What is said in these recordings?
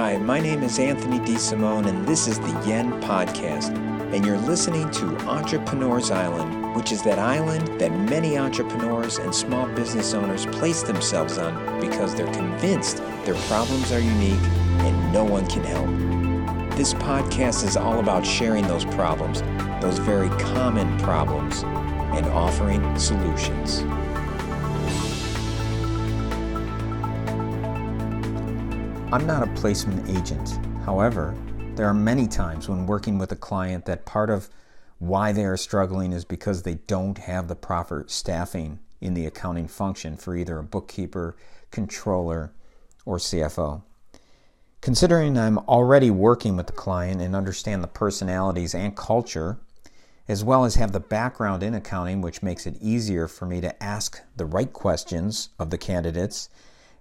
Hi, my name is Anthony DeSimone, and this is the Yen Podcast. And you're listening to Entrepreneurs Island, which is that island that many entrepreneurs and small business owners place themselves on because they're convinced their problems are unique and no one can help. This podcast is all about sharing those problems, those very common problems, and offering solutions. I'm not a placement agent. However, there are many times when working with a client that part of why they are struggling is because they don't have the proper staffing in the accounting function for either a bookkeeper, controller, or CFO. Considering I'm already working with the client and understand the personalities and culture, as well as have the background in accounting, which makes it easier for me to ask the right questions of the candidates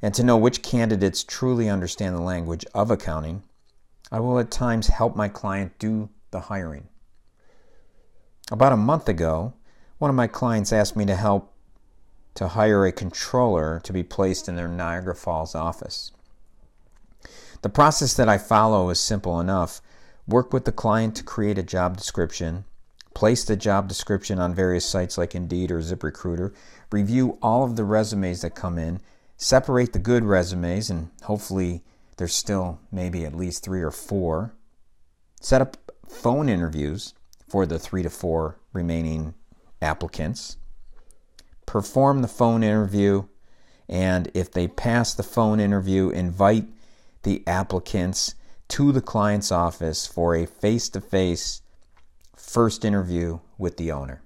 and to know which candidates truly understand the language of accounting, I will at times help my client do the hiring. About a month ago, one of my clients asked me to help to hire a controller to be placed in their Niagara Falls office. The process that I follow is simple enough. Work with the client to create a job description, place the job description on various sites like Indeed or ZipRecruiter, review all of the resumes that come in, separate the good resumes, and hopefully there's still maybe at least three or four. Set up phone interviews for the three to four remaining applicants. Perform the phone interview, and if they pass the phone interview, invite the applicants to the client's office for a face to face first interview with the owner.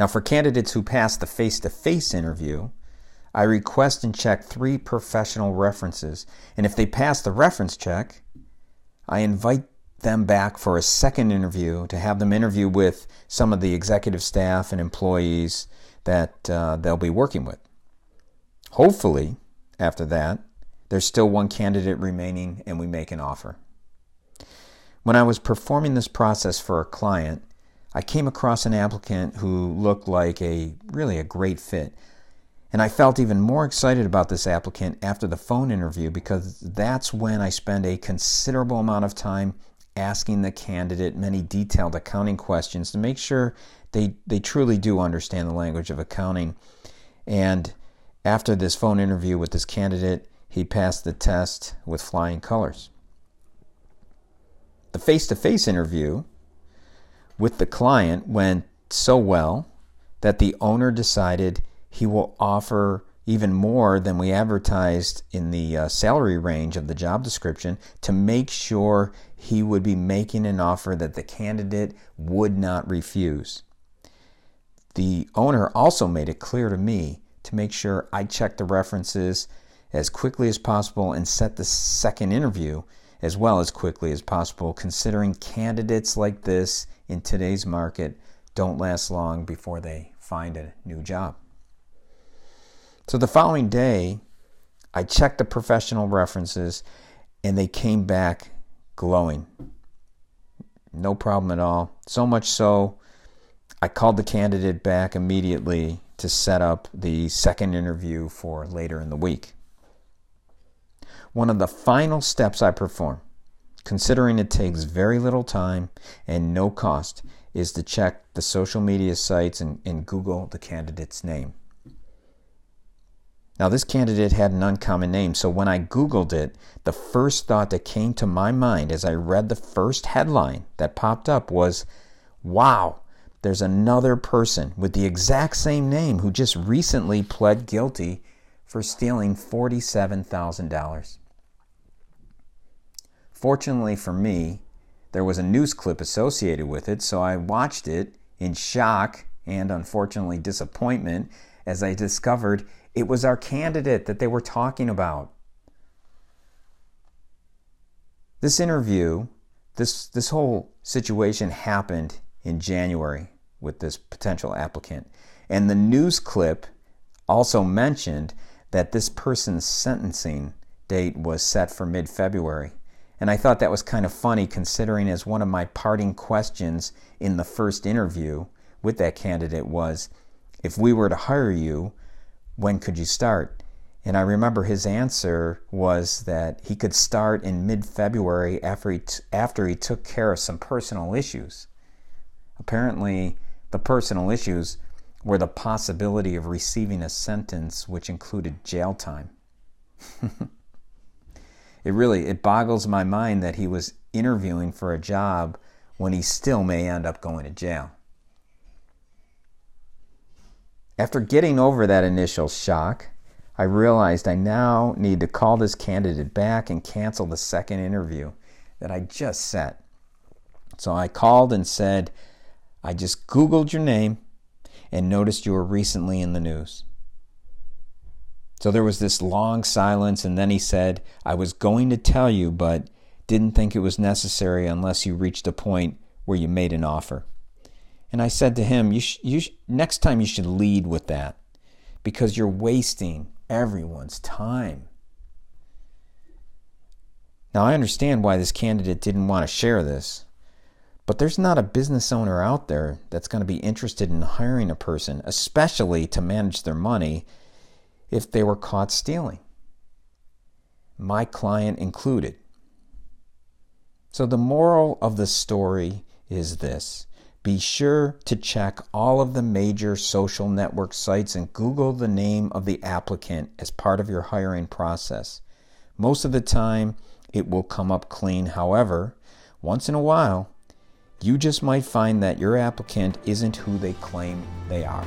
Now, for candidates who pass the face to face interview, I request and check three professional references. And if they pass the reference check, I invite them back for a second interview to have them interview with some of the executive staff and employees that uh, they'll be working with. Hopefully, after that, there's still one candidate remaining and we make an offer. When I was performing this process for a client, I came across an applicant who looked like a really a great fit. And I felt even more excited about this applicant after the phone interview because that's when I spend a considerable amount of time asking the candidate many detailed accounting questions to make sure they, they truly do understand the language of accounting. And after this phone interview with this candidate, he passed the test with flying colors. The face to face interview with the client went so well that the owner decided he will offer even more than we advertised in the uh, salary range of the job description to make sure he would be making an offer that the candidate would not refuse. The owner also made it clear to me to make sure I checked the references as quickly as possible and set the second interview as well as quickly as possible, considering candidates like this in today's market don't last long before they find a new job. So the following day, I checked the professional references and they came back glowing. No problem at all. So much so, I called the candidate back immediately to set up the second interview for later in the week. One of the final steps I perform considering it takes very little time and no cost, is to check the social media sites and, and Google the candidate's name. Now, this candidate had an uncommon name, so when I Googled it, the first thought that came to my mind as I read the first headline that popped up was wow, there's another person with the exact same name who just recently pled guilty for stealing $47,000. Fortunately for me, there was a news clip associated with it, so I watched it in shock and unfortunately disappointment as I discovered it was our candidate that they were talking about. This interview, this, this whole situation happened in January with this potential applicant. And the news clip also mentioned that this person's sentencing date was set for mid February. And I thought that was kind of funny considering as one of my parting questions in the first interview with that candidate was if we were to hire you, when could you start? And I remember his answer was that he could start in mid February after, he t- after he took care of some personal issues. Apparently, the personal issues were the possibility of receiving a sentence which included jail time. it really it boggles my mind that he was interviewing for a job when he still may end up going to jail. After getting over that initial shock, I realized I now need to call this candidate back and cancel the second interview that I just set. So I called and said, I just Googled your name and noticed you were recently in the news. So there was this long silence, and then he said, I was going to tell you, but didn't think it was necessary unless you reached a point where you made an offer. And I said to him, you, sh- you sh- next time you should lead with that because you're wasting everyone's time. Now, I understand why this candidate didn't want to share this, but there's not a business owner out there that's going to be interested in hiring a person, especially to manage their money, if they were caught stealing. My client included. So, the moral of the story is this be sure to check all of the major social network sites and Google the name of the applicant as part of your hiring process. Most of the time, it will come up clean. However, once in a while, you just might find that your applicant isn't who they claim they are.